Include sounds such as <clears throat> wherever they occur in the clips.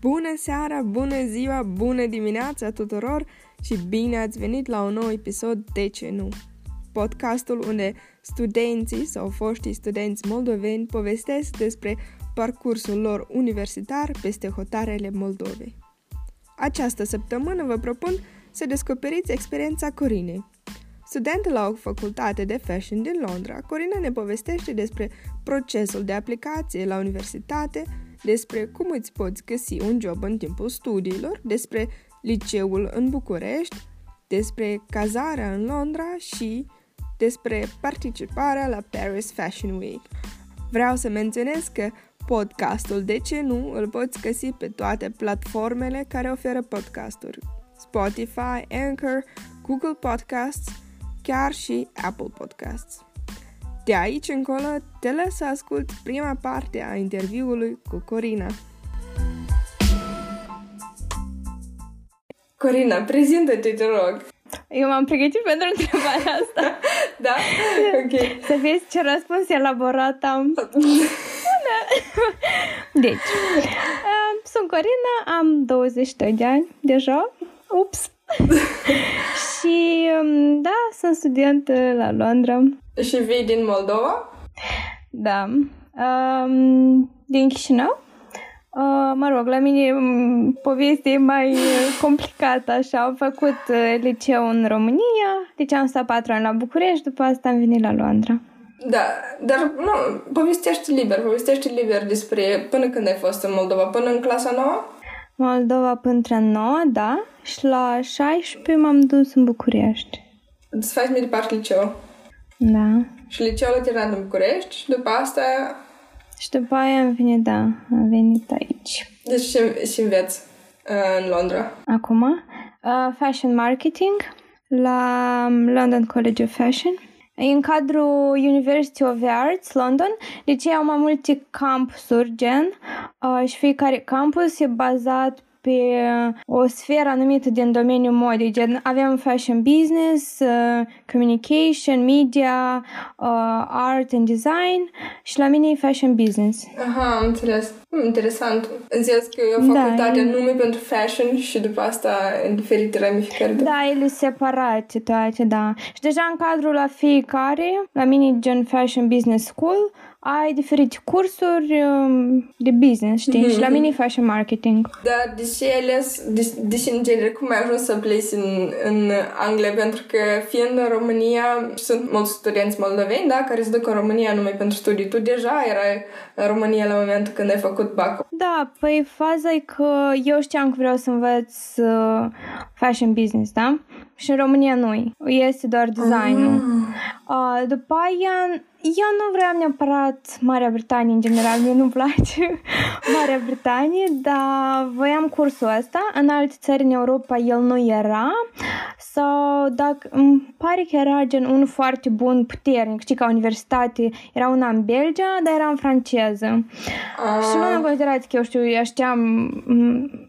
Bună seara, bună ziua, bună dimineața tuturor și bine ați venit la un nou episod De ce nu? Podcastul unde studenții sau foștii studenți moldoveni povestesc despre parcursul lor universitar peste hotarele Moldovei. Această săptămână vă propun să descoperiți experiența Corinei. Studentă la o facultate de fashion din Londra, Corina ne povestește despre procesul de aplicație la universitate, despre cum îți poți găsi un job în timpul studiilor, despre liceul în București, despre cazarea în Londra și despre participarea la Paris Fashion Week. Vreau să menționez că podcastul De ce nu îl poți găsi pe toate platformele care oferă podcasturi. Spotify, Anchor, Google Podcasts, chiar și Apple Podcasts. De aici încolo, te las să ascult prima parte a interviului cu Corina. Corina, prezintă-te, te rog! Eu m-am pregătit pentru întrebarea asta. <laughs> da? Ok. Să vezi ce răspuns elaborat am. Bună! <laughs> Deci, um, sunt Corina, am 22 de ani deja. Ups! <laughs> și, um, da, sunt student la Londra. Și vii din Moldova? Da. Um, din Chișinău. Uh, mă rog, la mine um, povestea e mai complicată așa. Am făcut uh, liceu în România, deci am stat patru ani la București, după asta am venit la Londra. Da, dar nu, povestește liber, povestește liber despre până când ai fost în Moldova, până în clasa nouă? Moldova până între 9, da, și la 16 m-am dus în București. Să faci mai departe liceu. Da. Și liceul a terminat în București și după asta... Și după aia am venit, da, am venit aici. Deci și, și înveți uh, în Londra. Acum, uh, fashion marketing la London College of Fashion. În cadrul University of the Arts, London, deci au mai multe campusuri, gen, uh, și fiecare campus e bazat pe o sferă anumită din domeniul modei, gen avem fashion business, uh, communication, media, uh, art and design și la mine e fashion business. Aha, am înțeles. Hmm, interesant. Înțeles că e o facultate da, numai pentru fashion și după asta în diferite ramificări. Da, ele separate toate, da. Și deja în cadrul la fiecare, la mine gen fashion business school, ai diferite cursuri um, de business, știi? Mm-hmm. Și la mine fashion marketing. Da, deși ai ales, deși în genere, cum ai ajuns să pleci în, în Anglia? Pentru că fiind în România, sunt mulți studenți moldoveni, da, care se duc în România numai pentru studii. Tu deja erai în România la momentul când ai făcut bac. Da, păi faza e că eu știam că vreau să învăț uh, fashion business, da? Și în România nu este doar designul. Ah. Uh, după aia eu nu vreau neapărat Marea Britanie în general, mie nu-mi place <laughs> Marea Britanie, dar voiam cursul ăsta. În alte țări în Europa el nu era sau dacă îmi pare că era gen unul foarte bun, puternic, știi, ca universitate, era una în Belgia, dar era în franceză. Uh. Și nu am considerat că eu știu, eu știam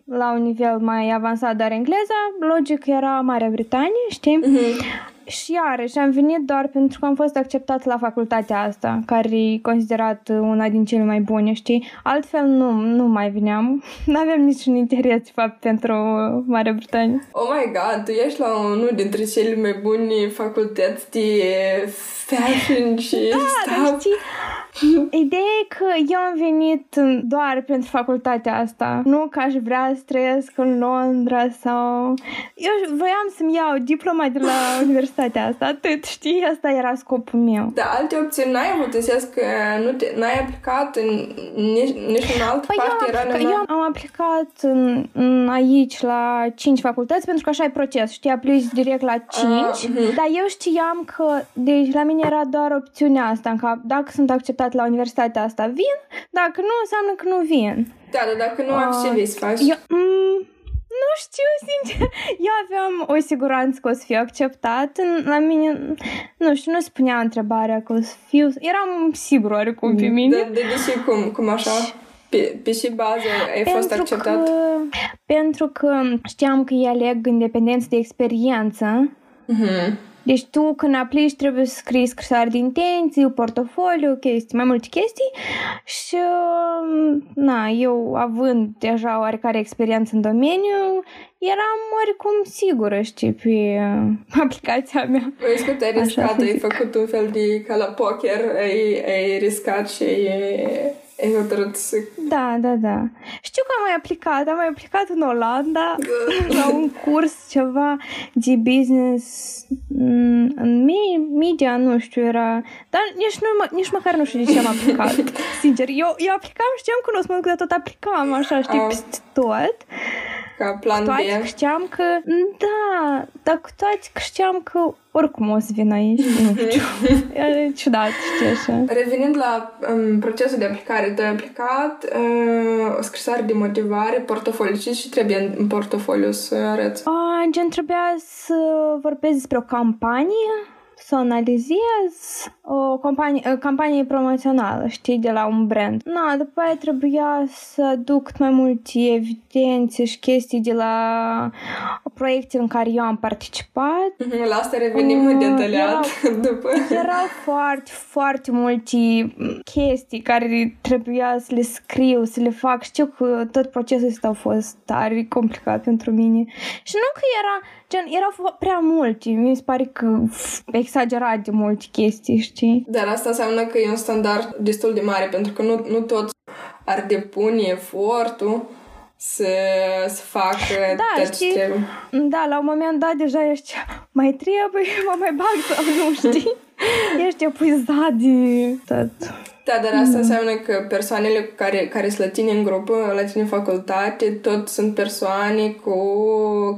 la un nivel mai avansat doar engleza, logic era Marea Britanie, știi? Uh-huh. Și iarăși am venit doar pentru că am fost acceptat la facultatea asta, care e considerat una din cele mai bune, știi? Altfel nu, nu mai veneam. <laughs> Nu aveam niciun interes, de fapt, pentru Marea Britanie. Oh my god, tu ești la unul dintre cele mai bune facultăți de fashion și da, stuff. Dar știi, <laughs> Ideea e că eu am venit doar pentru facultatea asta. Nu că aș vrea să trăiesc în Londra sau... Eu voiam să-mi iau diploma de la <laughs> universitatea asta, atât, știi? Asta era scopul meu. Da, alte opțiuni n-ai avut, în sens că nu te, n-ai aplicat în nici, nici în altă păi parte, eu, era eu am aplicat în, în aici la 5 facultăți, pentru că așa e proces, știi, aplici direct la 5, uh, uh-huh. dar eu știam că, deci la mine era doar opțiunea asta, în cap, dacă sunt acceptat aplicat la universitatea asta, vin, dacă nu, înseamnă că nu vin. Da, dar dacă nu, uh, ce vrei să faci? Eu, mm, nu știu, sincer. <laughs> Eu aveam o siguranță că o să fiu acceptat. La mine, nu știu, nu spunea întrebarea că o să fiu... Eram sigur oricum pe mine. De, de, de și cum? Cum așa? Pe, pe ce bază ai pentru fost acceptat? Că, pentru că știam că ei aleg independență de experiență. Mm-hmm. Deci tu când aplici trebuie să scrii scrisoare de intenții, portofoliu, chestii, mai multe chestii și na, eu având deja oarecare experiență în domeniu, eram oricum sigură, știi, pe <laughs> aplicația mea. Vezi că te-ai riscat, ai făcut un fel de ca la poker, ai, ai riscat și ai ai hotărât să... Da, da, da. Știu că am mai aplicat, am mai aplicat în Olanda la un curs ceva de business mm, în media, nu știu, era... Dar nici, nu, nici măcar nu știu de ce am aplicat. <laughs> Sincer, eu, eu aplicam, știam că nu o să mă duc, dar tot aplicam așa, știi, peste tot. Ca plan toate B. știam că, da, dar cu toate că știam că oricum o să vin aici, nu știu. <laughs> e ciudat, știi așa. Revenind la um, procesul de aplicare, tu ai aplicat uh, o scrisoare de motivare, portofoliu. Ce și trebuie în portofoliu să arăți? Uh, gen trebuia să vorbesc despre o campanie să analizez o companie, campanie promoțională, știi, de la un brand. Na, după aia trebuia să aduc mai multe evidențe și chestii de la proiecte în care eu am participat. Mhm, la asta revenim uh, detaliat erau, <laughs> după. Erau foarte, foarte multe chestii care trebuia să le scriu, să le fac. Știu că tot procesul ăsta a fost tare complicat pentru mine. Și nu că era Gen, erau prea mulți. Mi se pare că exagerat de multe chestii, știi? Dar asta înseamnă că e un standard destul de mare, pentru că nu, nu toți ar depune efortul să, să facă da, știi, trebuie. Da, la un moment dat deja ești mai trebuie, mă mai bag sau nu știi? <laughs> ești epuizat de tot. Da, dar asta mm. înseamnă că persoanele care, care sunt la tine în grupă, la tine în facultate, tot sunt persoane cu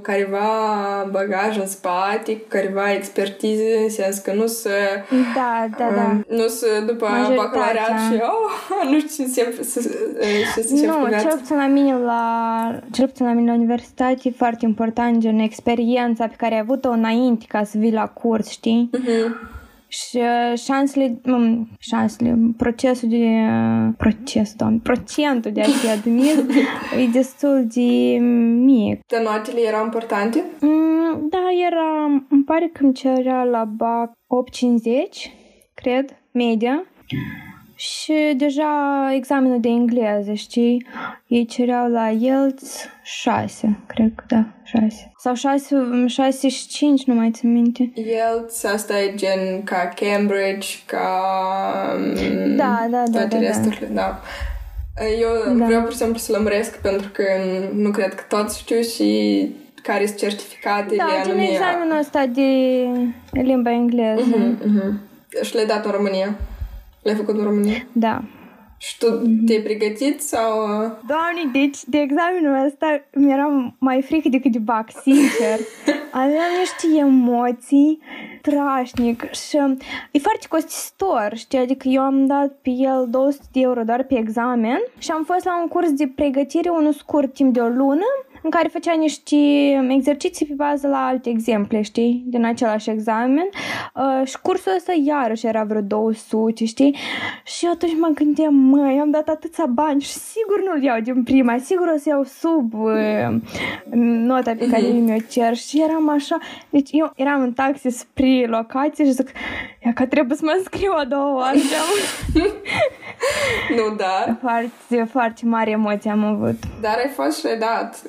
careva bagaj în spate, cu careva expertiză, în sens că nu să... Da, da, da. Um, nu să după bacalaureat și oh, <laughs> nu știu ce să, să, să, să Nu, cel puțin la mine la, cel puțin la mine la universitate e foarte important, gen experiența pe care ai avut-o înainte ca să vii la curs, știi? Uh-huh și uh, șansele, um, șansele, procesul de, uh, proces, doamne, procentul de a fi admis <laughs> e destul de mic. Dar notele erau importante? Mm, da, era, îmi pare că îmi cerea la BAC 850, cred, media. Și deja examenul de engleză, știi? Ei cereau la IELTS 6, cred că da, 6. Sau 6, 6 și 5, nu mai țin minte. IELTS, asta e gen ca Cambridge, ca... Da, da, da, toate da, resturile, da. da. Eu da. vreau pur și simplu să lămuresc pentru că nu cred că toți știu și care sunt certificatele Da, din examenul ăsta de limba engleză. Uh-huh, uh-huh. Și le-ai dat în România? Le-ai făcut în România? Da. Și tu mm-hmm. te-ai pregătit sau... Doamne, deci de examenul ăsta mi-era mai frică decât de bac, sincer. <laughs> Aveam niște emoții trașnic și e foarte costisitor, știi? Adică eu am dat pe el 200 de euro doar pe examen și am fost la un curs de pregătire, unul scurt timp de o lună în care făcea niște exerciții pe bază la alte exemple, știi, din același examen. Uh, și cursul ăsta iarăși era vreo 200, știi? Și eu atunci mă gândeam, măi, am dat atâția bani și sigur nu-l iau din prima, sigur o să iau sub uh, nota pe care mi-o cer. Și eram așa, deci eu eram în taxi spre locație și zic, ia că trebuie să mă înscriu a doua oară. <laughs> nu, dar... Foarte, foarte mare emoție am avut. Dar ai fost și dat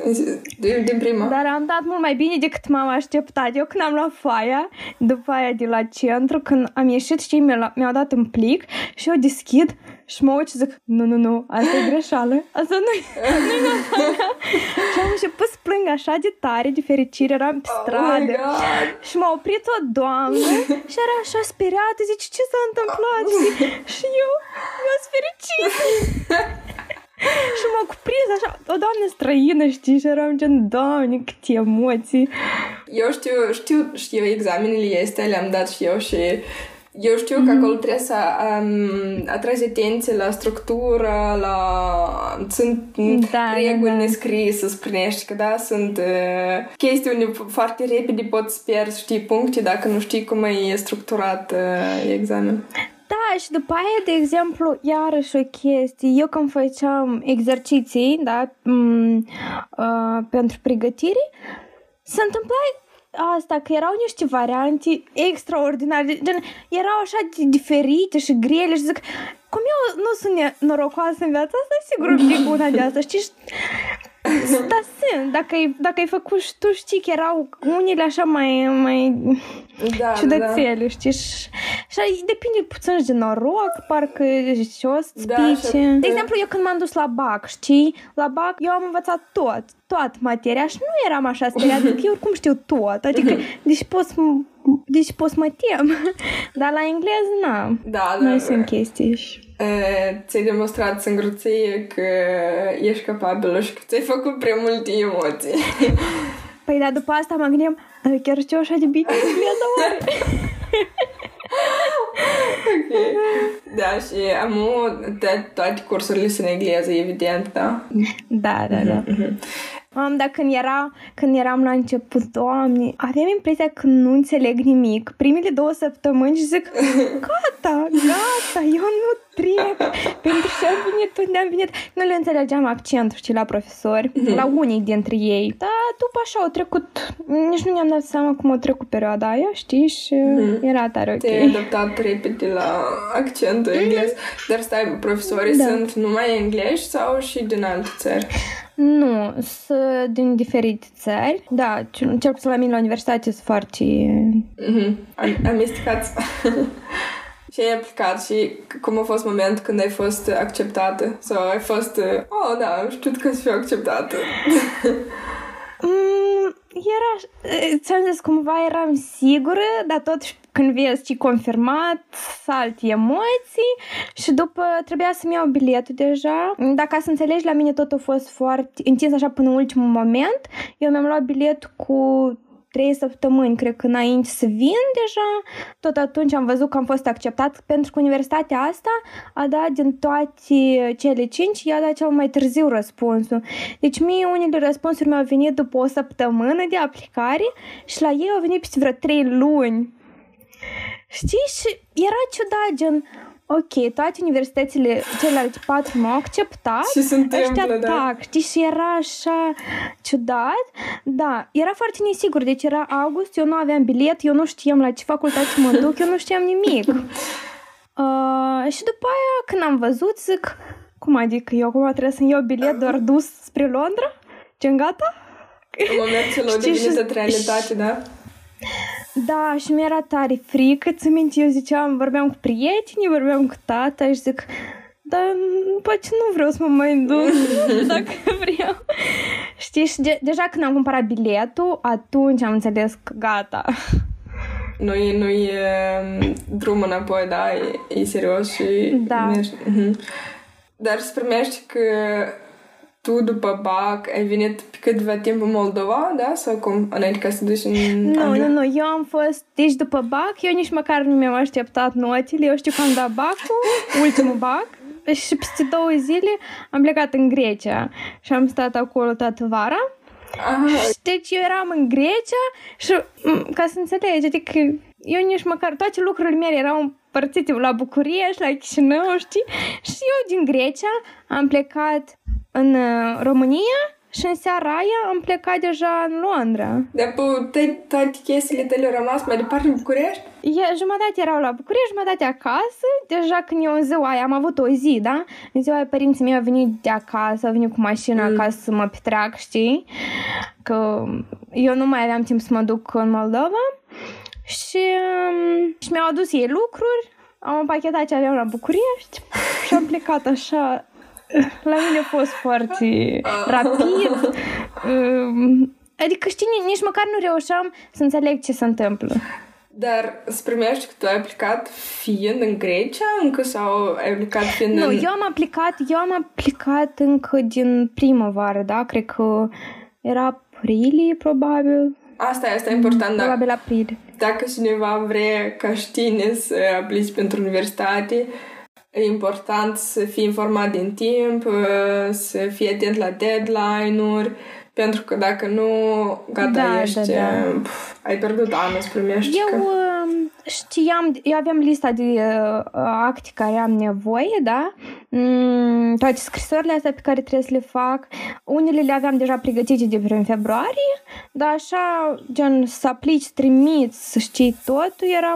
din, din prima. Dar am dat mult mai bine decât m-am așteptat. Eu când am luat foaia, după aia de la centru, când am ieșit, știi, mi-au, mi dat un plic și eu deschid și mă uit și zic, nu, nu, nu, asta e greșeală, <laughs> asta nu e Și am început să plâng așa de tare, de fericire, eram pe oh stradă. Oh și m-a oprit o doamnă și era așa speriată, zice, ce s-a întâmplat? Oh. Și eu, eu sunt fericit. <laughs> <laughs> și m-a cuprins așa, o doamnă străină, știi, și eram gen, doamne, câte emoții. Eu știu, știu, știu examenele este, le-am dat și eu și eu știu mm-hmm. că acolo trebuie să um, atragi atenție la structură, la... Sunt da, reguli da, da. nescrise, spunești că da, sunt uh, chestii unde foarte repede poți pierzi, știi, puncte dacă nu știi cum e structurat uh, examen. Da, și după aia, de exemplu, iarăși o chestie, eu când făceam exerciții, da, m- uh, pentru pregătire, se întâmpla asta, că erau niște variante extraordinare, gen, erau așa de diferite și grele și zic, cum eu nu sunt norocoasă în viața asta, sigur un una de asta, știi? Da, sunt. Dacă ai, dacă ai făcut și tu știi că erau unele așa mai, mai da, ciudățele, da. știi? Și, și depinde puțin de noroc, parcă și o să da, pice. De exemplu, eu când m-am dus la BAC, știi? La BAC eu am învățat tot, toată materia și nu eram așa speriată, că eu oricum știu tot. Adică, deci pot să deci pot să mă tem. <laughs> Dar la engleză, n-am. Da, da. Nu sunt chestii. Ți-ai demonstrat singurăție că ești capabilă și că ți-ai făcut prea multe emoții. Păi da, după asta mă gândeam, chiar știu așa de bine <laughs> viața oare. ok. Da, și am de toate cursurile sunt în engleză, evident, da? Da, da, da. Mm-hmm. Um, dar când, era, când eram la început, doamne, aveam impresia că nu înțeleg nimic. Primele două săptămâni și zic, <laughs> gata, gata, eu nu trec. Pentru ce am venit unde am venit. Nu le înțelegeam accentul, știi, la profesori, mm-hmm. la unii dintre ei. Dar după așa au trecut, nici nu ne-am dat seama cum au trecut perioada aia, știi, și mm-hmm. era tare ok. Te-ai adaptat repede la accentul mm-hmm. englez. Dar stai, profesorii da. sunt numai englezi sau și din alte țări? Nu, sunt din diferite țări. Da, cel puțin la mine la universitate sunt foarte... Mm-hmm. Amestecați. <laughs> și ai aplicat și cum a fost moment când ai fost acceptată? Sau ai fost, oh da, știu că să fiu acceptată. <laughs> mm, era, ți-am zis, cumva eram sigură, dar totuși când vezi ce confirmat, alte emoții și după trebuia să-mi iau biletul deja. Dacă să înțelegi, la mine tot a fost foarte întins așa până în ultimul moment. Eu mi-am luat bilet cu trei săptămâni, cred că înainte să vin deja, tot atunci am văzut că am fost acceptat pentru că universitatea asta a dat din toate cele cinci, i-a dat cel mai târziu răspunsul. Deci mie unele răspunsuri mi-au venit după o săptămână de aplicare și la ei au venit peste vreo trei luni. Știi? Și era ciudat, gen, ok, toate universitățile celelalte patru m-au acceptat. Și se întâmplă, da. Tac, știi? Și era așa ciudat. Da, era foarte nesigur. Deci era august, eu nu aveam bilet, eu nu știam la ce facultate mă duc, eu nu știam nimic. <laughs> uh, și după aia, când am văzut, zic, cum adică eu acum trebuie să-mi iau bilet doar dus spre Londra? Gen gata? În momentul de devine realitate, da? Da, și mi-era tare frică, ți minte, eu ziceam, vorbeam cu prietenii, vorbeam cu tata și zic, dar poate nu vreau să mă mai duc <laughs> dacă vreau. Știi, și de- deja când am cumpărat biletul, atunci am înțeles că gata. Nu e, nu e um, drum înapoi, da, e, e serios și... Da. Mhm. Dar să primești că tu după BAC ai venit pe câteva timp în Moldova, da? Sau cum? Înainte ca să duci în Nu, Anglia? nu, nu. Eu am fost... Deci după BAC, eu nici măcar nu mi-am așteptat notele. Eu știu că am dat BAC-ul, <laughs> ultimul BAC. Și peste două zile am plecat în Grecia. Și am stat acolo toată vara. Aha. Deci eu eram în Grecia și, ca să înțelegi, adică eu nici măcar, toate lucrurile mele erau împărțite la București, la Chișinău, știi? Și eu din Grecia am plecat în uh, România și în seara aia am plecat deja în Londra. Dar toate chestiile tale au rămas mai departe în București? E, jumătate erau la București, jumătate acasă. Deja când eu în ziua aia am avut o zi, da? În ziua aia părinții mei au venit de acasă, au venit cu mașina mm. acasă să mă petreac, știi? Că eu nu mai aveam timp să mă duc în Moldova. Și, um, și mi-au adus ei lucruri, am împachetat ce aveam la București <laughs> și am plecat așa la mine a fost foarte rapid. Um, adică, știi, nici măcar nu reușeam să înțeleg ce se întâmplă. Dar îți primești că tu ai aplicat fiind în Grecia încă sau ai aplicat fiind nu, în... Nu, eu am aplicat, eu am aplicat încă din primăvară, da? Cred că era aprilie, probabil. Asta e, asta e important. Probabil aprilie. Dacă cineva vrea ca și tine să aplici pentru universitate, E important să fii informat din timp, uh, să fii atent la deadline-uri, pentru că dacă nu, gata, da, ești, da, da. Pf, ai pierdut anul să primești. Eu, că... Um, știam, eu aveam lista de uh, acte care am nevoie, da? Mm, toate scrisorile astea pe care trebuie să le fac. Unele le aveam deja pregătite de prin februarie, dar așa, gen, să aplici, trimiți, să știi totul, era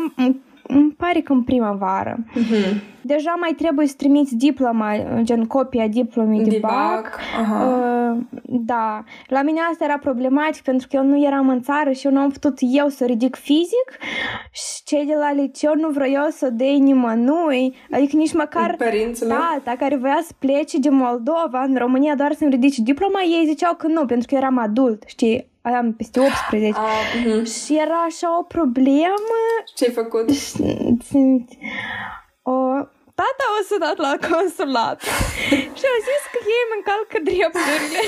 îmi pare că în primăvară. Uh-huh. Deja mai trebuie să trimiți diploma, gen copia diplomei de, de BAC. BAC. Uh-huh. Uh, da. La mine asta era problematic pentru că eu nu eram în țară și eu nu am putut eu să ridic fizic și cei de la liceu nu vreau să dea nimănui, adică nici măcar Părinților. tata care voia să plece din Moldova în România doar să-mi ridice diploma, ei ziceau că nu, pentru că eu eram adult, știi? Aveam peste 18 A, uh-huh. și era așa o problemă. Ce-ai făcut? O, tata a sunat la consulat și a zis că ei îmi încalcă drepturile.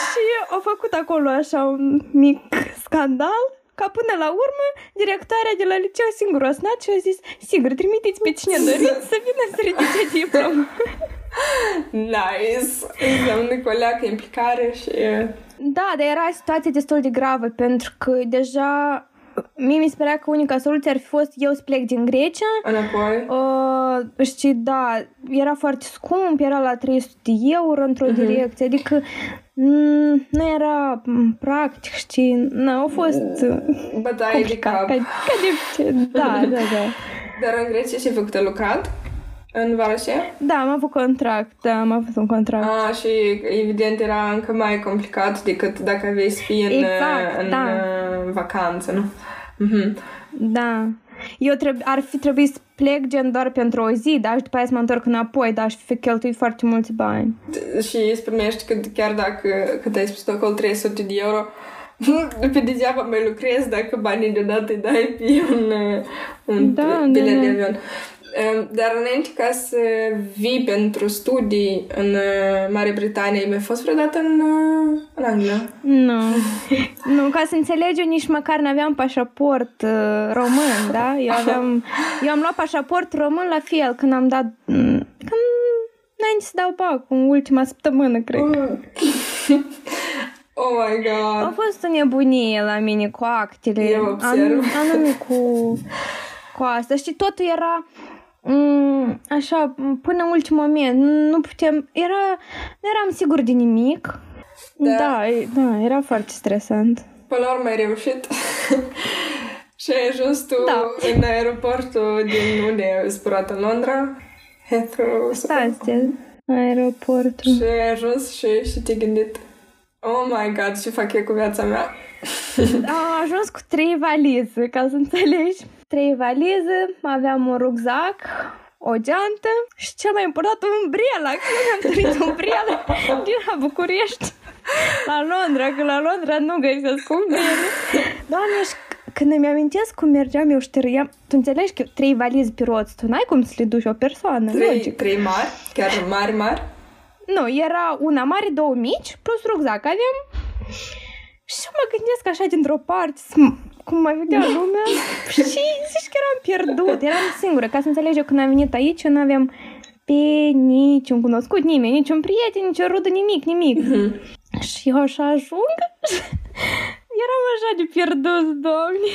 și au făcut acolo așa un mic scandal ca până la urmă, directoarea de la liceu singur a sunat și a zis sigur, trimiteți pe cine doriți să vină să ridice diplomă. Nice! Înseamnă că o leacă implicare și... Da, dar era situație destul de gravă pentru că deja Mie mi se părea că unica soluție ar fi fost eu să plec din Grecia. Înapoi? Uh, și da, era foarte scump, era la 300 de euro într-o uh-huh. direcție, adică mm, nu era practic, știi, nu, au fost Bătaie complicat, de cap. Ca, ca de ce, da, da, da. Dar în Grecia și-ai făcut lucrat? În Varășe? Da, am avut contract, da, am avut un contract. Ah, și evident era încă mai complicat decât dacă aveai să fii în, exact, în da. vacanță, nu? Mm-hmm. Da. Eu treb- ar fi trebuit să plec gen doar pentru o zi, da, și după aia să mă întorc înapoi, dar aș fi cheltuit foarte mulți bani. Și îți primești că chiar dacă cât ai spus acolo 300 de euro, <laughs> pe degeaba mai lucrezi dacă banii deodată îi dai pe un, un da, bilet da, de avion. Dar înainte ca să vii pentru studii în uh, Marea Britanie, ai mai fost vreodată în, uh, în Anglia? Nu. nu, ca să înțelegi, eu nici măcar nu aveam pașaport uh, român, da? Eu, aveam, eu am luat pașaport român la fiel când am dat... Mm, când înainte să dau bac, în ultima săptămână, cred. Oh my god! A fost o nebunie la mine cu actele. Eu observ. Anume cu, cu asta. Știi, totul era mm, așa, până în ultimul moment, nu putem, era, nu eram sigur de nimic. Da. da, da, era foarte stresant. Până la urmă ai reușit. <laughs> și ai ajuns tu da. în aeroportul din unde ai zburat în Londra? Heathrow? Stansted, aeroportul. Și ai ajuns și, și te-ai gândit Oh my god, ce fac eu cu viața mea? Am ajuns cu trei valize, ca să înțelegi trei valize, aveam un rucsac, o geantă și cel mai important umbrela, că <laughs> mi-am trimis umbrela din la București la Londra, că la Londra nu găsesc umbrele. Doamne, și când îmi amintesc cum mergeam eu șterâiam, tu înțelegi că trei valize pe roți, tu n-ai cum să le duci o persoană, trei, logic. Trei mari? Chiar mari, mari? Nu, era una mare, două mici, plus rucsac. Aveam și mă gândesc așa dintr-o parte, cum mai vedea lumea <laughs> și zici că eram pierdut, eram singură. Ca să înțelegi, eu când am venit aici, eu nu aveam pe niciun cunoscut nimeni, niciun prieten, nici o rudă, nimic, nimic. Mm-hmm. Și eu așa ajung <laughs> eram așa de pierdut, doamne.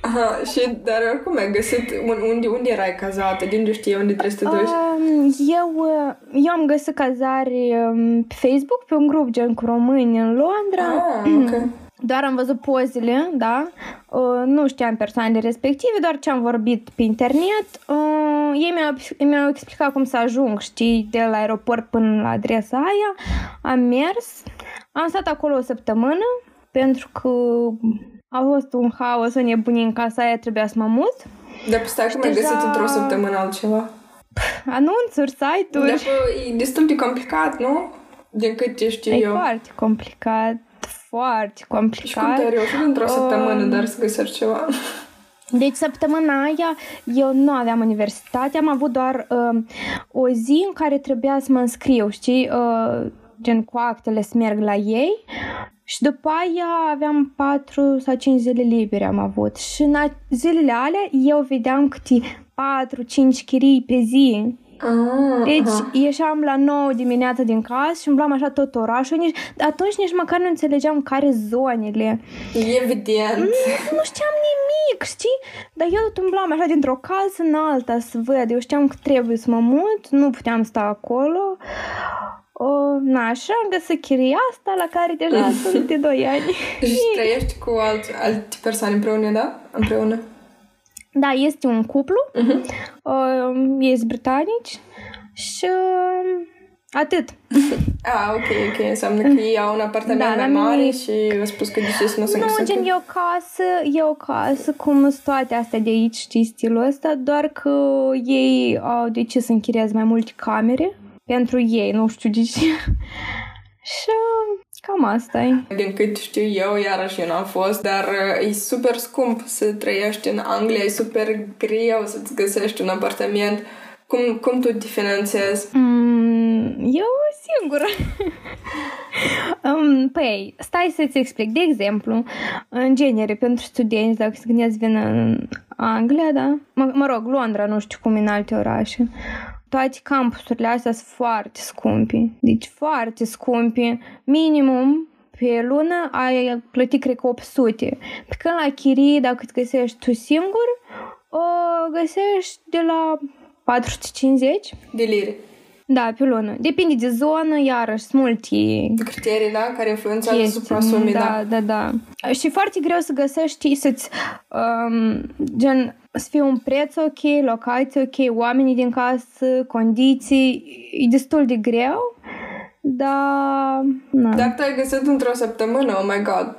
Aha, și dar oricum ai găsit, unde, unde erai cazată? Din unde știi unde trebuie să te duci? Um, eu, eu am găsit cazare um, pe Facebook, pe un grup gen cu români în Londra. Ah, ok. <clears throat> Doar am văzut pozele, da? Uh, nu știam persoanele respective, doar ce am vorbit pe internet. Uh, ei mi-au, mi-au explicat cum să ajung, știi, de la aeroport până la adresa aia. Am mers, am stat acolo o săptămână, pentru că a fost un haos, o nebunie în casa aia, trebuia să mă mut. Dar pe stai că mai deja... găsit într-o săptămână altceva. Anunțuri, site-uri. Dar e destul de complicat, nu? Din cât știu e eu. E foarte complicat foarte complicat. Și cum te-ai reușit într-o săptămână, um, dar să găsești ceva? Deci săptămâna aia eu nu aveam universitate, am avut doar uh, o zi în care trebuia să mă înscriu, știi, uh, gen cu actele să merg la ei și după aia aveam 4 sau 5 zile libere am avut și în zilele alea eu vedeam câte 4-5 chirii pe zi Ah, Deci aha. ieșeam la 9 dimineața din casă și umblam așa tot orașul. Nici, atunci nici măcar nu înțelegeam care zonele. Evident. Nu știam nimic, știi? Dar eu tot umblam așa dintr-o casă în alta să văd. Eu știam că trebuie să mă mut, nu puteam sta acolo. O, na, așa am găsit chiria asta la care deja <laughs> sunt de 2 ani. Și trăiești cu alți, alte persoane împreună, da? Împreună. Da, este un cuplu, Mhm. uh, ei sunt britanici și uh, atât. Ah, ok, ok. Înseamnă că ei au un apartament Da, la mai mine- mare și au spus că de ce să nu se Nu, gen, e o casă, e o casă, cum sunt toate astea de aici, știi, stilul ăsta, doar că ei au decis să închirieze mai multe camere pentru ei, nu știu de ce. <laughs> Și cam asta e. Din cât știu eu, iarăși eu n-am fost, dar uh, e super scump să trăiești în Anglia, e super greu să-ți găsești un apartament. Cum, cum tu te finanțezi? Mm, eu singură. <laughs> um, păi, stai să-ți explic. De exemplu, în genere, pentru studenți, dacă se gândesc vin în Anglia, da? Mă, mă rog, Londra, nu știu cum e în alte orașe. Toate campusurile astea sunt foarte scumpi. Deci foarte scumpi. Minimum pe lună ai plătit, cred că 800. Pe când la chirii, dacă îți găsești tu singur, o găsești de la 450 De lire. Da, pe lună. Depinde de zonă, iarăși, sunt multe Criterii, da? Care influențează chestii. asupra sumii, da, da? da, da. Și foarte greu să găsești, știi, să-ți, um, gen, să fie un preț ok, locație ok, oamenii din casă, condiții, e destul de greu, dar, na. Dacă te-ai găsit într-o săptămână, oh my god.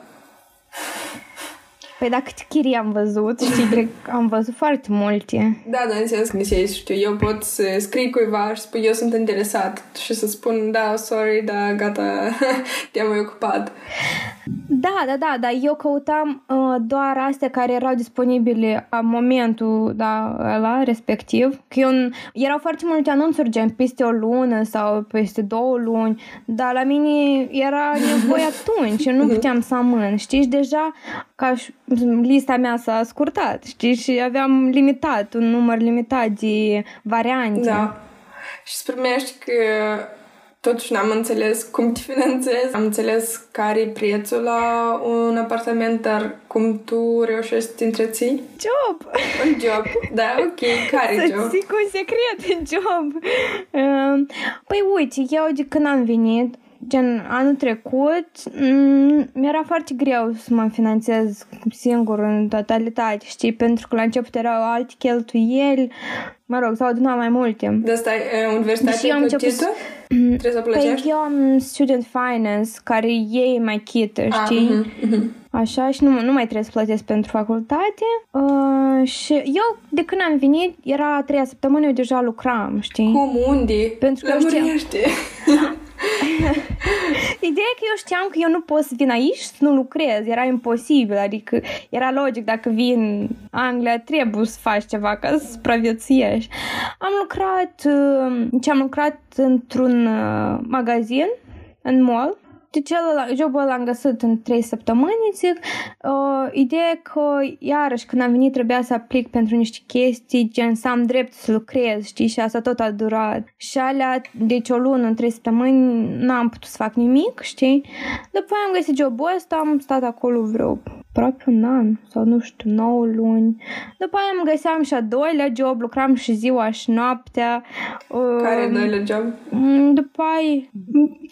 Păi dacă câte chirii am văzut, știi, cred că am văzut foarte multe. Da, dar în sens că nici știu, eu pot să scrii cuiva și spui eu sunt interesat și să spun da, sorry, da, gata, <laughs> te-am mai ocupat. Da, da, da, dar eu căutam uh, doar astea care erau disponibile la momentul da, ăla, respectiv. Că eu, n- erau foarte multe anunțuri, gen peste o lună sau peste două luni, dar la mine era nevoie <laughs> atunci, eu nu puteam să amân, știți? Și deja ca și lista mea s-a scurtat, știți? Și aveam limitat, un număr limitat de variante. Da. Și îți primești că totuși n-am înțeles cum te finanțezi. Am înțeles care e prețul la un apartament, dar cum tu reușești să te întreții? Job! Un job. Da, ok. Care Să job? zic un secret în job. Uh, Păi uite, eu de când am venit, gen anul trecut, m- mi-era foarte greu să mă finanțez singur în totalitate, știi? Pentru că la început erau alte cheltuieli, mă rog, s-au adunat mai multe. De asta e universitatea Și eu am e început plătită? Trebuie să Păi plătești? eu am student finance, care ei mai chită, Ah, știi? mhm, mhm. Așa, și nu, nu mai trebuie să plătesc pentru facultate. Uh, și eu, de când am venit, era a treia săptămână, eu deja lucram, știi? Cum? Unde? Pentru că eu știam- Lămurește. <laughs> <laughs> Ideea e că eu știam că eu nu pot să vin aici să nu lucrez, era imposibil, adică era logic dacă vin în Anglia trebuie să faci ceva ca să supraviețuiești. Am lucrat, uh, ce am lucrat într-un uh, magazin în mall, deci ăla, jobul ăla am găsit în trei săptămâni, zic. Uh, ideea e că, iarăși, când am venit, trebuia să aplic pentru niște chestii, gen să am drept să lucrez, știi, și asta tot a durat. Și alea, deci o lună, în trei săptămâni, n-am putut să fac nimic, știi? După aia am găsit jobul ăsta, am stat acolo vreo aproape un an sau nu știu, 9 luni. După aia îmi găseam și a doilea job, lucram și ziua și noaptea. Uh, Care doilea job? Mm, După aia,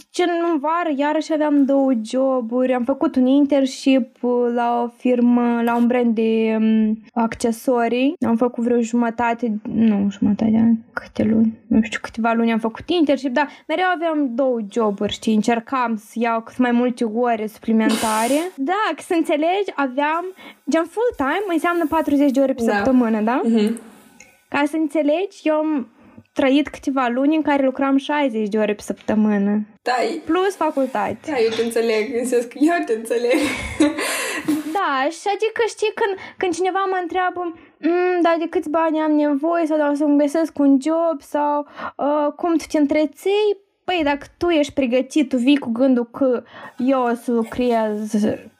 ce în vară, iarăși aveam două joburi. Am făcut un internship uh, la o firmă, la un brand de um, accesorii. Am făcut vreo jumătate, nu jumătate de ani, câte luni, nu știu, câteva luni am făcut internship, dar mereu aveam două joburi, știi, încercam să iau cât mai multe ore suplimentare. <laughs> Da, că să înțelegi, aveam, gen full-time înseamnă 40 de ore pe Da. săptămână, da? Mhm. Ca să înțelegi, eu am trăit câteva luni în care lucram 60 de ore pe săptămână. Da, e- Plus facultate. da, eu te înțeleg. În sens că eu te înțeleg. <laughs> Da, și adică știi când, când cineva mă întreabă mm, dar de câți bani am nevoie sau dacă să-mi găsesc un job sau uh, cum tu te întreții, Păi, dacă tu ești pregătit, tu vii cu gândul că eu o să lucrez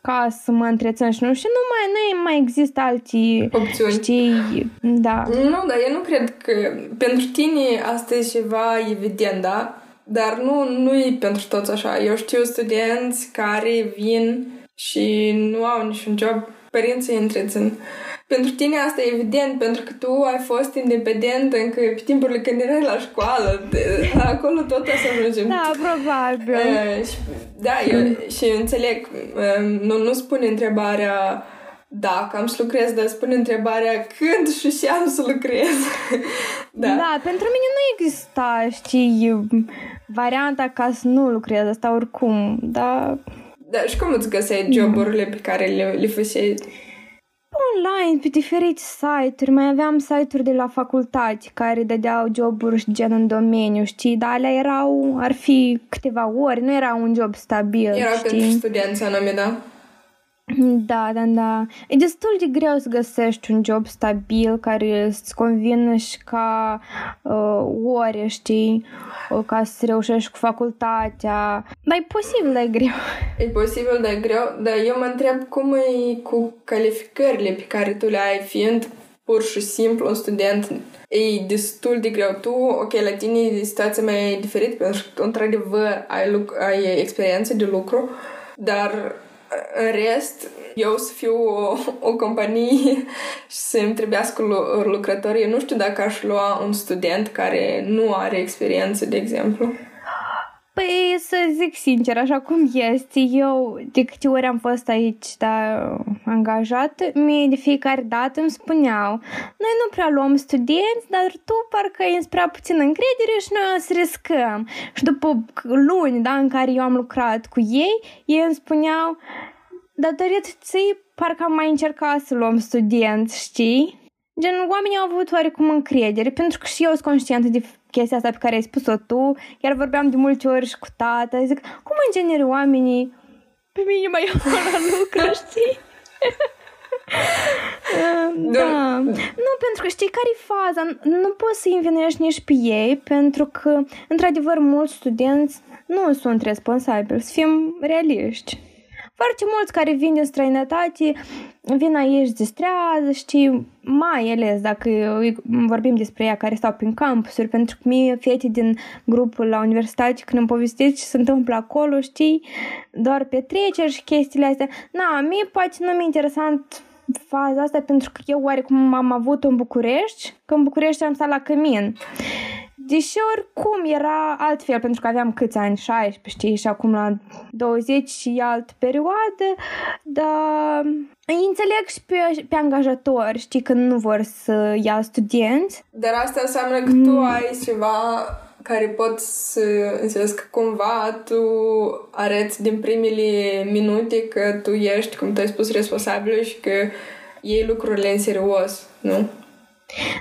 ca să mă întrețin și nu și nu mai, nu mai există alții Opțiuni. știi, da. Nu, dar eu nu cred că pentru tine asta e ceva evident, da? Dar nu, nu e pentru toți așa. Eu știu studenți care vin și nu au niciun job, părinții îi întrețin. Pentru tine asta e evident, pentru că tu ai fost independent încă pe timpurile când erai la școală. De, acolo tot o să ajungem. Da, probabil. Uh, și, da, eu și eu înțeleg. Uh, nu, nu spune întrebarea dacă am să lucrez, dar spune întrebarea când și ce am să lucrez. <laughs> da. da, pentru mine nu exista, știi, varianta ca să nu lucrez asta oricum, da. Da, și cum îți găseai joburile pe care le, le făceai? Online, pe diferite site-uri, mai aveam site-uri de la facultate care dădeau joburi gen în domeniu, știi, dar alea erau, ar fi câteva ori, nu era un job stabil, Era știi? pentru studenți anume, da? Da, da, da. E destul de greu să găsești un job stabil care să-ți convină și ca uh, ore, știi, uh, ca să reușești cu facultatea. Dar e posibil, dar e greu. E posibil, dar e greu. Dar eu mă întreb cum e cu calificările pe care tu le ai, fiind pur și simplu un student e destul de greu. Tu, ok, la tine e situația mai diferită, pentru că, într-adevăr, ai, luc- ai experiență de lucru, dar în rest, eu să fiu o, o companie și să-mi trebuiască lu- lucrători, eu nu știu dacă aș lua un student care nu are experiență, de exemplu. Păi să zic sincer, așa cum este, eu de câte ori am fost aici, da, angajat, mie de fiecare dată îmi spuneau, noi nu prea luăm studenți, dar tu parcă ai prea puțin încredere și noi o să riscăm. Și după luni, da, în care eu am lucrat cu ei, ei îmi spuneau, datorită ții, parcă am mai încercat să luăm studenți, știi? Gen, oamenii au avut oarecum încredere, pentru că și eu sunt conștientă de chestia asta pe care ai spus-o tu, chiar vorbeam de multe ori și cu tata, zic, cum în genere oamenii pe mine mai iau la lucru, știi? <laughs> da. Nu, pentru că știi care e faza? Nu poți să-i învinuiești nici pe ei, pentru că, într-adevăr, mulți studenți nu sunt responsabili, să fim realiști. Foarte mulți care vin din străinătate vin aici, distrează, știi, mai ales dacă vorbim despre ea care stau prin campusuri, pentru că mie fete din grupul la universitate, când îmi povestiți ce se întâmplă acolo, știi, doar petreceri și chestiile astea. Na, mie poate nu mi-e interesant faza asta pentru că eu oarecum am avut în București, că în București am stat la cămin. Deși oricum era altfel, pentru că aveam câți ani, 16, știi, și acum la 20 și altă perioadă, dar îi înțeleg și pe, pe angajatori, știi, că nu vor să ia studenți. Dar asta înseamnă că tu mm. ai ceva care pot să înțeles că cumva tu arăți din primele minute că tu ești, cum tu ai spus, responsabil și că iei lucrurile în serios, nu?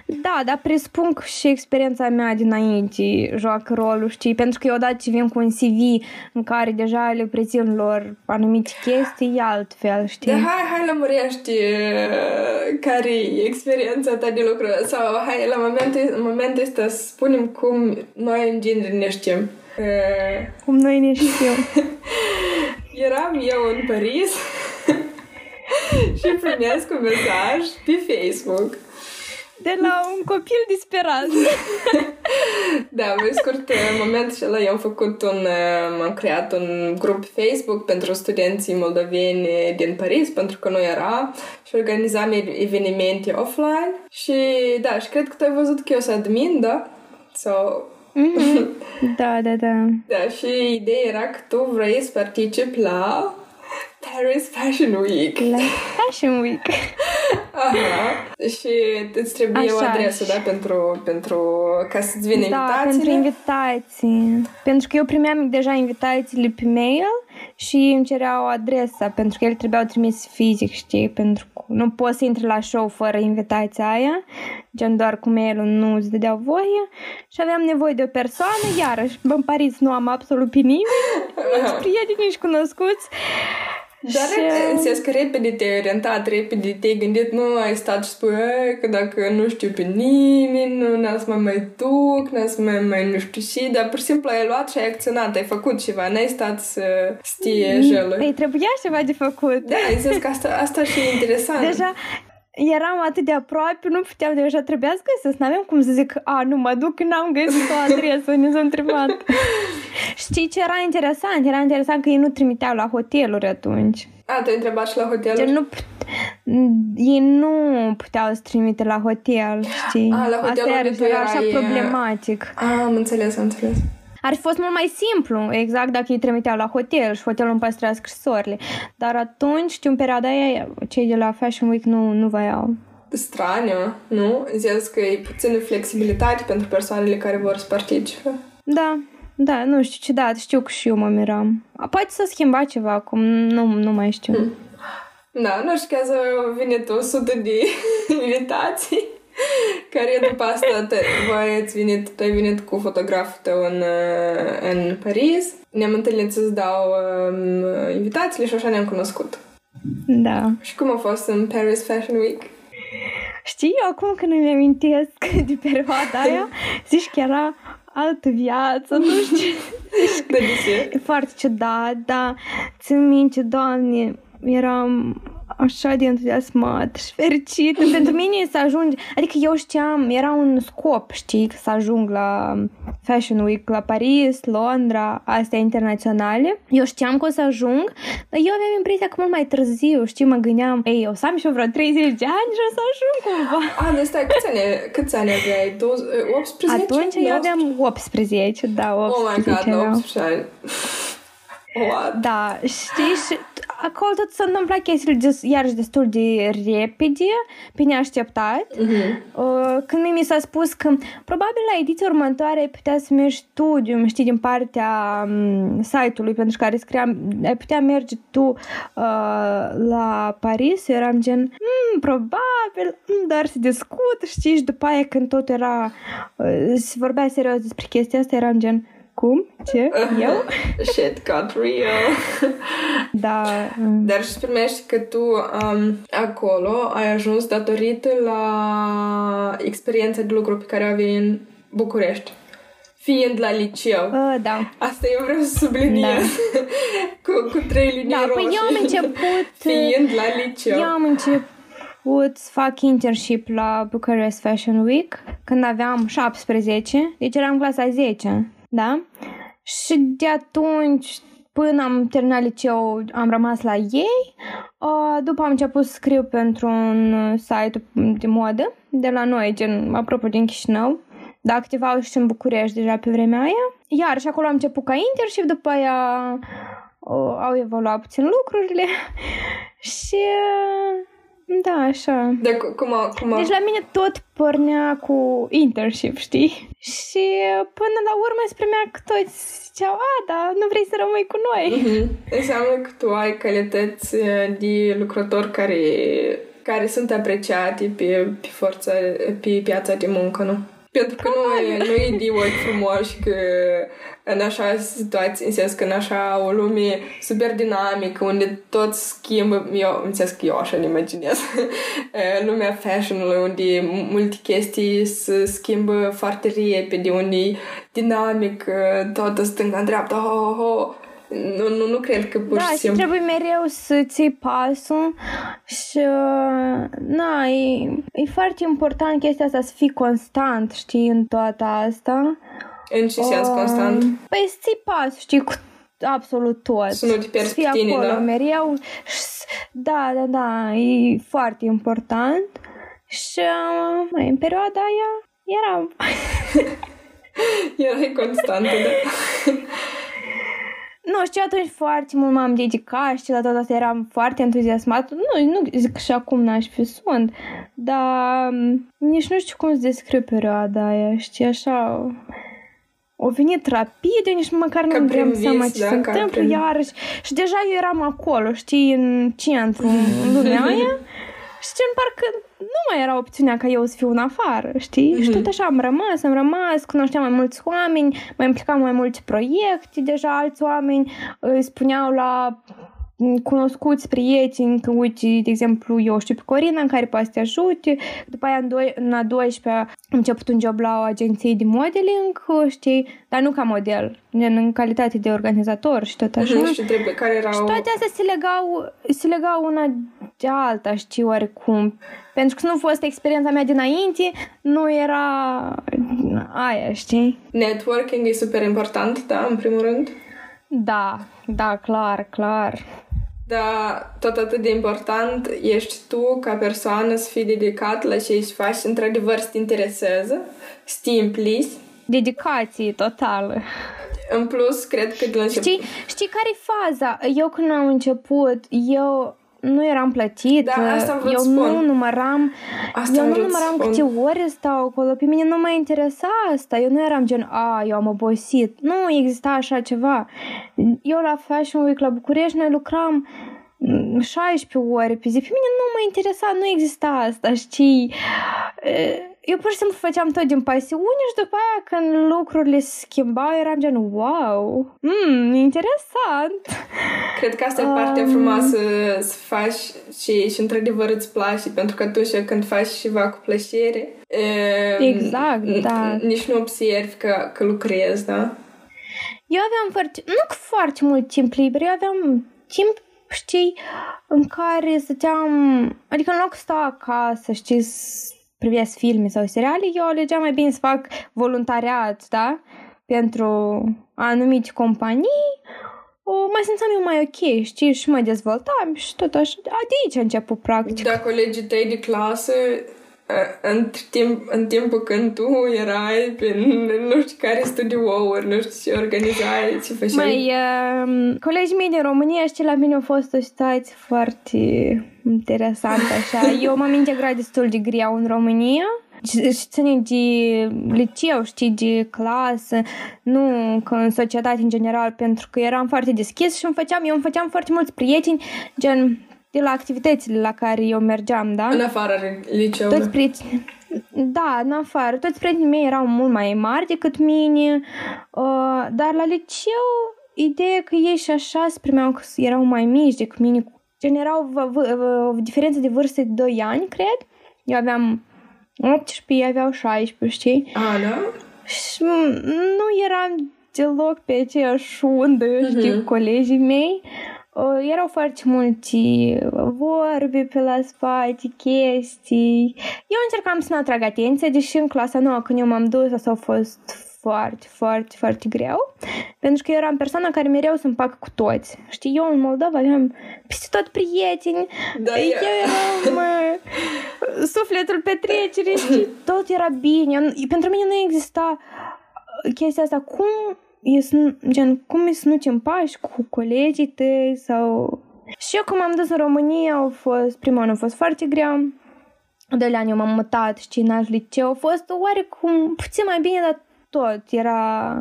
Da, dar presupun că și experiența mea dinainte joacă rolul, știi? Pentru că eu odată ce vin cu un CV în care deja le prezint lor anumite chestii, e altfel, știi? Da, hai, hai lămurești care e experiența ta de lucru sau hai la momentul, în momentul ăsta să spunem cum noi în genere ne știm. Cum noi ne știm. <laughs> Eram eu în Paris <laughs> și primesc un mesaj pe Facebook de la un copil disperat. <laughs> da, mai scurt, în momentul ăla eu am făcut un, am creat un grup Facebook pentru studenții moldoveni din Paris, pentru că nu era și organizam evenimente offline și da, și cred că tu ai văzut că eu sunt admin, da? Sau... Mm-hmm. <laughs> Da, da, da. Da, și ideea era că tu vrei să participi la Paris Fashion Week. La Fashion Week. Aha. Și îți trebuie Așa, o adresă, da? Pentru, pentru ca să-ți vină da, invitațiile? pentru invitații. Pentru că eu primeam deja invitațiile pe mail și îmi cereau adresa, pentru că ele trebuiau trimis fizic, știi? Pentru că nu poți să intri la show fără invitația aia, gen doar cu mail-ul nu îți dădeau voie. Și aveam nevoie de o persoană, iarăși, în Paris nu am absolut pe nimeni, nici <laughs> prieteni, nici cunoscuți Dar și... în sens că repede te-ai orientat, repede te-ai gândit, nu ai stat și spui că dacă nu știu pe nimeni, nu n să mă mai duc, n să mai, mai nu știu și, dar pur și simplu ai luat și ai acționat, ai făcut ceva, n-ai stat să stie mm, jelul. Păi trebuia ceva de făcut. Da, în sens că asta, asta și e interesant. Deja, eram atât de aproape, nu puteam, deja trebuia să găsesc, n-aveam cum să zic, a, nu mă duc, n-am găsit o adresă unde s-a întrebat. <laughs> Știi ce era interesant? Era interesant că ei nu trimiteau la hoteluri atunci. A, te-ai întrebat și la hotel? Gen, nu, ei nu puteau să trimite la hotel, știi? A, la hotel Asta era așa problematic. A, am înțeles, am înțeles. Ar fi fost mult mai simplu, exact dacă îi trimiteau la hotel și hotelul îmi păstrea scrisorile. Dar atunci, știu, în perioada aia, cei de la Fashion Week nu, nu voiau. Straniu, nu? Zis că e puțină flexibilitate pentru persoanele care vor să participe. Da, da, nu știu ce dat, știu că și eu mă miram. Poate să schimba ceva acum, nu, nu mai știu. Hmm. Da, nu știu, că să vine tu 100 de invitații care după asta te, voi ați venit, tu ai venit cu fotograful tău în, uh, în Paris. Ne-am întâlnit să-ți dau um, invitațiile și așa ne-am cunoscut. Da. Și cum a fost în Paris Fashion Week? Știi, acum când îmi amintesc de perioada aia, <laughs> zici că era altă viață, nu știu. <laughs> de ce? E foarte ciudat, da. Țin minte, doamne, eram așa de entuziasmat și fericit. <laughs> Pentru mine să ajungi, adică eu știam, era un scop, știi, să ajung la Fashion Week, la Paris, Londra, astea internaționale. Eu știam că o să ajung, dar eu aveam impresia că mult mai târziu, știi, mă gândeam, ei, o să am și eu vreo 30 de ani și o să ajung cumva. <laughs> A, de stai, câți ani, câți ani aveai? 18? Atunci eu aveam 18, da, 18 Oh my god, 18 ani. What? Da, știi, și acolo tot s-a întâmplat chestiile de, iarăși destul de repede, pe neașteptat. Uh-huh. Când mi s-a spus că probabil la ediția următoare ai putea să mergi studiu, știi, din partea um, site-ului pentru care scriam, ai putea merge tu uh, la Paris, eu eram gen, mm, probabil, mm, doar să discut, știi, și după aia când tot era, uh, se vorbea serios despre chestia asta, eram gen, cum? Ce? Eu? <laughs> Shit got real. <laughs> da. Dar și primești că tu um, acolo ai ajuns datorită la experiența de lucru pe care o aveai în București fiind la liceu. Uh, da. Asta eu vreau să subliniez. Da. <laughs> cu, cu trei linii da, roșii. Păi eu am început... fiind la liceu. Eu am început să fac internship la Bucharest Fashion Week când aveam 17, deci eram clasa 10 da? Și de atunci până am terminat liceu am rămas la ei. După am început să scriu pentru un site de modă de la noi, gen apropo din Chișinău. Dar activau și în București deja pe vremea aia. Iar și acolo am început ca internship, după aia au evoluat puțin lucrurile <laughs> și da, așa. De cum a, cum a... Deci la mine tot pornea cu internship, știi? Și până la urmă se primea că toți ziceau, a, da, nu vrei să rămâi cu noi. Mm-hmm. Înseamnă că tu ai calități eh, de lucrători care, care sunt apreciate pe, pe forța, pe piața de muncă, nu? Pentru că nu e, nu e de ochi frumoși că în așa situații, în sens că în așa o lume super dinamică, unde tot schimbă, eu, în sens că eu așa ne imaginez, <laughs> lumea fashion-ului, unde multe chestii se schimbă foarte repede, unde e dinamic, toată stânga-dreapta, ho, ho, ho, nu, nu, nu cred că pur da, și simplu... trebuie mereu să ții pasul și na, e, e foarte important chestia asta să fii constant, știi, în toată asta. În ce sens uh, constant? Păi să ții pasul, știi, cu absolut tot. Să nu te să fii acolo da? mereu. Da, da, da, e foarte important. Și mai, în perioada aia eram... <laughs> Erai constantă, da? <laughs> Nu, știu, atunci foarte mult m-am dedicat și la tot asta eram foarte entuziasmat. Nu, nu zic că și acum n-aș fi sunt, dar mm, nici nu știu cum să descriu perioada aia, știi, așa... O venit rapid, nici măcar nu vreau seama ce da, se întâmplă prin... iarăși. Și deja eu eram acolo, știi, în centru, în lumea <laughs> aia. Și gen parcă nu mai era opțiunea ca eu să fiu în afară, știi? Mm-hmm. Și tot așa am rămas, am rămas, cunoșteam mai mulți oameni, mă implicam mai multe proiecte, deja alți oameni îi spuneau la cunoscuți prieteni, că uite, de exemplu, eu știu pe Corina în care poate să te ajute, după aia în, doi, în a 12 am început un job la o agenție de modeling, știi, dar nu ca model, în calitate de organizator și tot așa. Nu știu, trebuie, care erau... Și toate astea se legau, se legau una de alta, știi, oarecum. Pentru că nu fost experiența mea dinainte, nu era aia, știi? Networking e super important, da, în primul rând? Da, da, clar, clar. Dar tot atât de important ești tu ca persoană să fii dedicat la ce îți faci, într-adevăr să te interesează, să te implici. Dedicație totală. În plus, cred că de la început... Știi, știi care e faza? Eu când am început, eu nu eram plătit, da, asta eu spun. nu număram, asta eu nu număram spun. câte ore stau acolo, pe mine nu mă interesa asta, eu nu eram gen, a, eu am obosit, nu exista așa ceva. Eu la Fashion Week la București, noi lucram 16 ore pe zi, pe mine nu mă interesa, nu exista asta, știi? Eu pur și simplu făceam tot din pasiune și după aia când lucrurile se schimbau eram gen wow, mm, interesant. Cred că asta um... e partea frumoasă să faci și, și într-adevăr îți place pentru că atunci când faci ceva cu plăcere exact, da. nici nu observi că, că lucrezi, da? Eu aveam foarte, nu foarte mult timp liber, eu aveam timp știi, în care stăteam, adică în loc să stau acasă, știi, să privesc filme sau seriale, eu alegeam mai bine să fac voluntariat, da? Pentru anumite companii, o, mai simțeam eu mai ok, știi, și mă dezvoltam și tot așa. De aici a început, practic. Da, colegii tăi de clasă în, timp, în timpul când tu erai pe nu știu care studiouri, nu știu ce organizai, ce făceai. Mai, uh, colegii mei din România știi, la mine a fost o situație foarte interesantă așa. <laughs> Eu m-am integrat destul de greu în România și ține de liceu, știi, de clasă, nu că în societate în general, pentru că eram foarte deschis și îmi făceam, eu îmi făceam foarte mulți prieteni, gen de la activitățile la care eu mergeam, da? În afara liceului. Toți prietenii, da, în afară. Toți prietenii mei erau mult mai mari decât mine, uh, dar la liceu, ideea că ei și așa se primeau că erau mai mici decât mine. Gen, erau o diferență de vârstă de 2 ani, cred. Eu aveam 18, ei aveau 16, știi? A, da? Și nu eram deloc pe aceeași undă, știi, uh-huh. cu colegii mei erau foarte multe vorbe pe la spate, chestii. Eu încercam să nu atrag atenție, deși în clasa nouă, când eu m-am dus, asta a fost foarte, foarte, foarte greu, pentru că eu eram persoana care mereu să împac cu toți. Știi, eu în Moldova aveam peste tot prieteni, da, eu eram mă, <laughs> sufletul petrecerii, știi, tot era bine. Pentru mine nu exista chestia asta, cum e să, gen, cum e să nu te împași cu colegii tăi sau... Și eu când m-am dus în România, au fost, prima anul a fost foarte grea, de la eu m-am mutat, știi, în alt liceu, a fost oarecum puțin mai bine, dar tot era...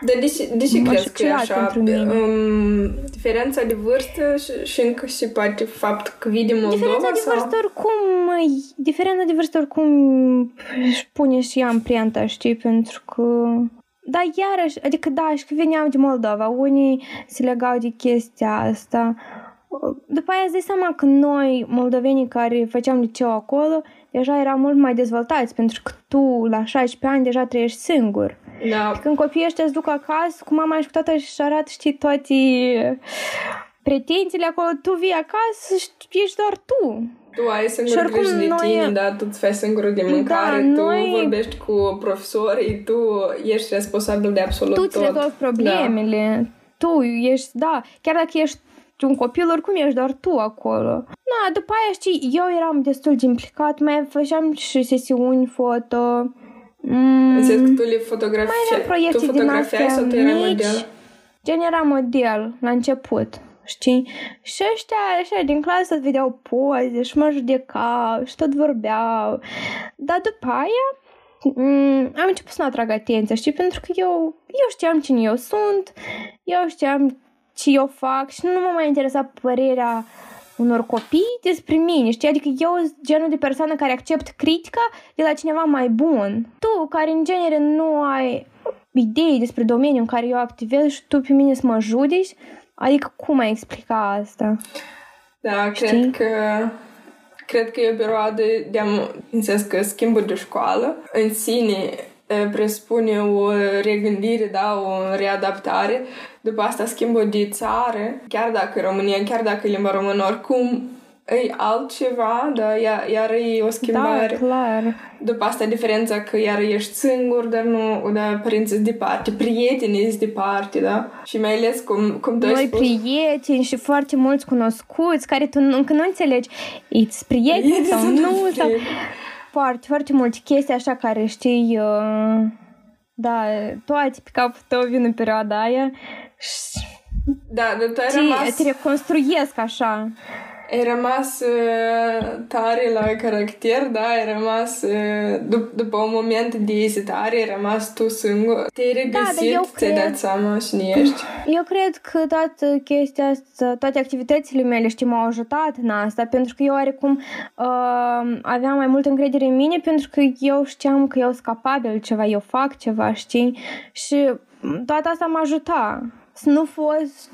Dar de ce, de ce crezi că e așa? Um, diferența de vârstă și, și încă și poate fapt că vii din Moldova? Diferența de vârstă sau? oricum, diferența de vârstă oricum își pune și ea amprenta, știi, pentru că dar iarăși, adică da, și că veneam din Moldova, unii se legau de chestia asta. După aia îți dai seama că noi, moldovenii care făceam liceu acolo, deja eram mult mai dezvoltați, pentru că tu, la 16 ani, deja trăiești singur. Da. Când copiii ăștia îți duc acasă, cu mama și cu tata și arată, știi, toate pretențiile acolo, tu vii acasă și ești doar tu. Tu ai singur grijă de noi... tine, da? Tu îți faci singur de mâncare, da, tu noi... vorbești cu profesorii, tu ești responsabil de absolut tu tot. Tu îți rezolvi problemele, da. tu ești, da, chiar dacă ești un copil, oricum ești doar tu acolo. Na, după aia, știi, eu eram destul de implicat, mai făceam și sesiuni foto. Mm, Înțeles că tu le fotografi... Mai eram proiecte tu fotografiai sau tu erai model? Gen era model la început știi? Și ăștia, așa, din clasă vedeau poze și mă judecau și tot vorbeau. Dar după aia mm, am început să nu atrag atenția, știi? Pentru că eu, eu știam cine eu sunt, eu știam ce eu fac și nu mă mai interesa părerea unor copii despre mine, știi? Adică eu sunt genul de persoană care accept critica de la cineva mai bun. Tu, care în genere nu ai idei despre domeniul în care eu activez și tu pe mine să mă judeci, Adică cum ai explica asta? Da, Știi? cred că cred că e o perioadă de în sens că schimbul de școală în sine presupune o regândire, da, o readaptare. După asta schimbul de țară, chiar dacă România, chiar dacă limba română oricum e altceva, da, iar, iar e o schimbare. Da, clar. După asta diferența că iar ești singur, dar nu, da, părinții departe, prietenii sunt departe, da? Și mai ales cum, cum tu Noi prieteni și foarte mulți cunoscuți care tu încă nu înțelegi, îți prieteni sau nu, sau foarte, foarte multe chestii așa care știi, uh, da, toate pe capul tău vin în perioada aia și da, dar tu ai rămas... te reconstruiesc așa ai rămas uh, tare la caracter, da, ai rămas uh, dup- după un moment de ezitare, ai rămas tu singur, te-ai regăsit, da, ți-ai cred... dat seama și ești. Eu cred că toată chestia asta, toate activitățile mele, știi, m-au ajutat în asta, pentru că eu oarecum uh, aveam mai multă încredere în mine, pentru că eu știam că eu sunt capabil ceva, eu fac ceva, știi, și toată asta m-a ajutat. Să nu fost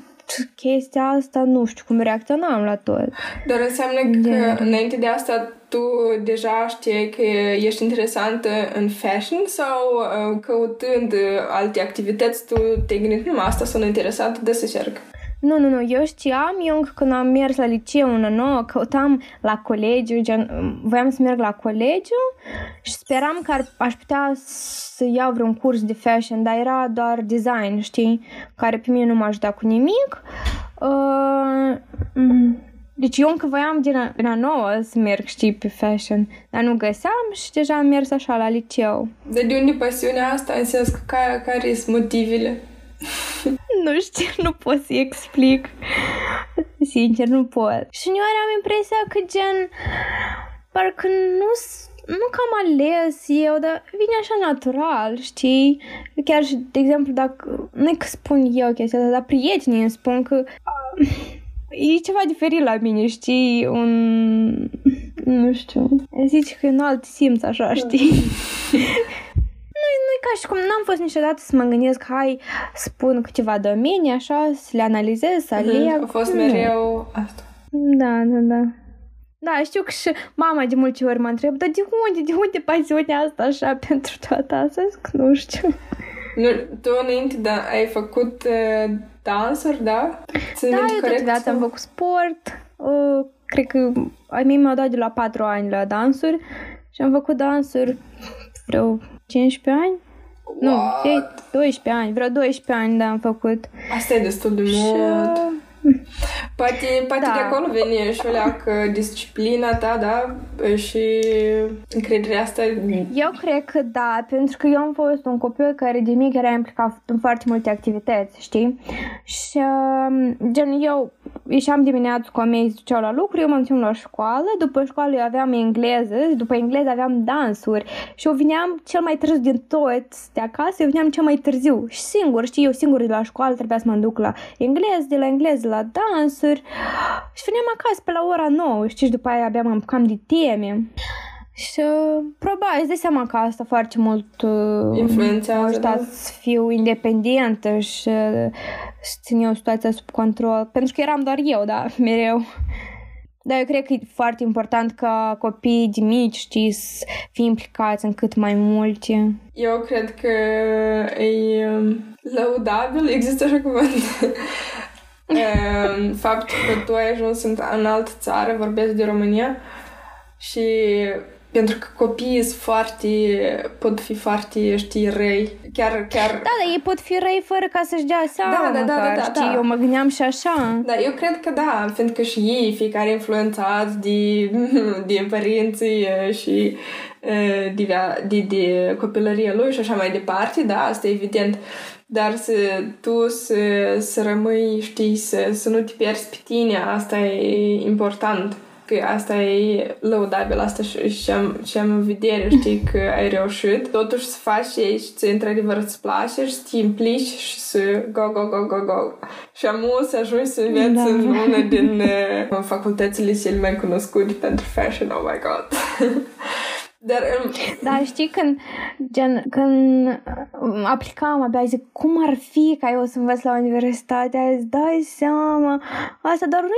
chestia asta, nu știu cum reacționam la tot. Dar înseamnă că de... înainte de asta tu deja știai că ești interesantă în fashion sau uh, căutând alte activități tu te-ai gândit numai asta sunt interesantă de să cerc? Nu, nu, nu, eu știam, eu încă când am mers la liceu una nouă, căutam la colegiu, gen, voiam să merg la colegiu și speram că ar, aș putea să iau vreun curs de fashion, dar era doar design, știi, care pe mine nu m-a ajutat cu nimic. Uh, deci eu încă voiam din la nouă să merg, știi, pe fashion, dar nu găseam și deja am mers așa la liceu. De, de unde pasiunea asta? În sens că care, care sunt motivele? <laughs> nu știu, <laughs> nu pot să explic. Sincer, nu pot. Și uneori am impresia că gen, parcă nu nu că am ales eu, dar vine așa natural, știi? Chiar și, de exemplu, dacă, nu e că spun eu chestia asta, dar prietenii îmi spun că e ceva diferit la mine, știi? Un... nu știu. Zici că e un alt simț așa, știi? <laughs> nu e ca și cum n-am fost niciodată să mă gândesc, hai, spun câteva domenii, așa, să le analizez, să mhm, aleg. A fost mereu asta. Da, da, da. Da, știu că și mama de multe ori mă întreb, dar de unde, de unde pasiunea asta așa pentru toată asta? Zic, <laughs> nu știu. Nu, tu înainte da, ai făcut uh, dansuri, da? Țin da, eu tot viața am făcut sport. Uh, cred că ai mei m-au dat de la 4 ani la dansuri și am făcut dansuri vreo 15 ani. What? Nu, 12 ani, vreo 12 ani, da, am făcut. Asta e destul de mult. Și, Poate, poate da. de acolo vine și o leacă disciplina ta, da? Și încrederea asta. Eu cred că da, pentru că eu am fost un copil care de mic era implicat în foarte multe activități, știi? Și um, gen eu ieșeam dimineața cu a mei duceau la lucru, eu mă duceam la școală, după școală eu aveam engleză, după engleză aveam dansuri și eu vineam cel mai târziu din toți de acasă, eu vineam cel mai târziu și singur, știi, eu singur de la școală trebuia să mă duc la engleză, de la engleză la dansuri și veneam acasă pe la ora 9, știi, și după aia abia mă apucam de teme. Și probabil îți dai seama că asta foarte mult uh, influențează da? să fiu independentă și să țin eu situația sub control. Pentru că eram doar eu, da, <laughs> mereu. Dar eu cred că e foarte important ca copiii de mici, știi, să fie implicați în cât mai multe. Eu cred că e um, laudabil, există așa cuvânt, Ehm, <laughs> faptul că tu ai ajuns în, în altă țară, vorbesc de România, și pentru că copiii sunt foarte, pot fi foarte, știi, răi. Chiar, chiar... Da, dar ei pot fi răi fără ca să-și dea seama. Da, da, da, da, da, știi, da. eu mă gândeam și așa. Da, eu cred că da, pentru că și ei, fiecare influențați de, <laughs> de părinții și de, de, de copilăria lui și așa mai departe, da, asta e evident. Dar să tu să, să rămâi, știi, să, să nu te pierzi pe tine, asta e important. Că asta e lăudabil, asta și, și, am, și am în vedere, știi, că ai reușit. Totuși să faci și să într-adevăr îți place și să te implici și să go, go, go, go, go. Și am să ajungi să înveți da. în una din uh, facultățile cele mai cunoscute pentru fashion, oh my god. <laughs> Dar, um... Da, știi, când, gen, când aplicam, abia zic, cum ar fi ca eu să învăț la universitate? Îți dai seama, asta doar nu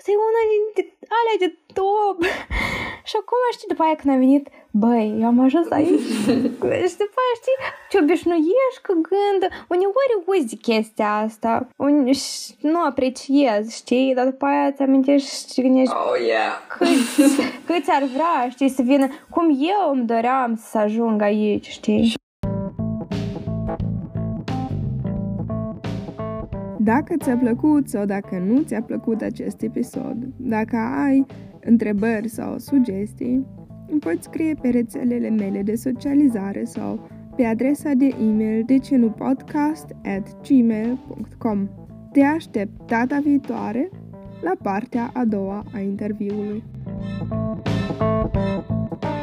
asta e una dintre alea de top. <laughs> și acum, știi, după aia când a venit, băi, eu am ajuns aici. <laughs> și după aia, știi, ce obișnuiești cu gând. Uneori uzi chestia asta. Un, nu apreciez, știi? Dar după aia îți amintești și gândești oh, yeah. câți, câți ar vrea, știi, să vină cum eu îmi doream să ajung aici, știi? Dacă ți-a plăcut sau dacă nu ți-a plăcut acest episod, dacă ai întrebări sau sugestii, îmi poți scrie pe rețelele mele de socializare sau pe adresa de e-mail decenupodcast at gmail.com. Te aștept data viitoare la partea a doua a interviului. thank you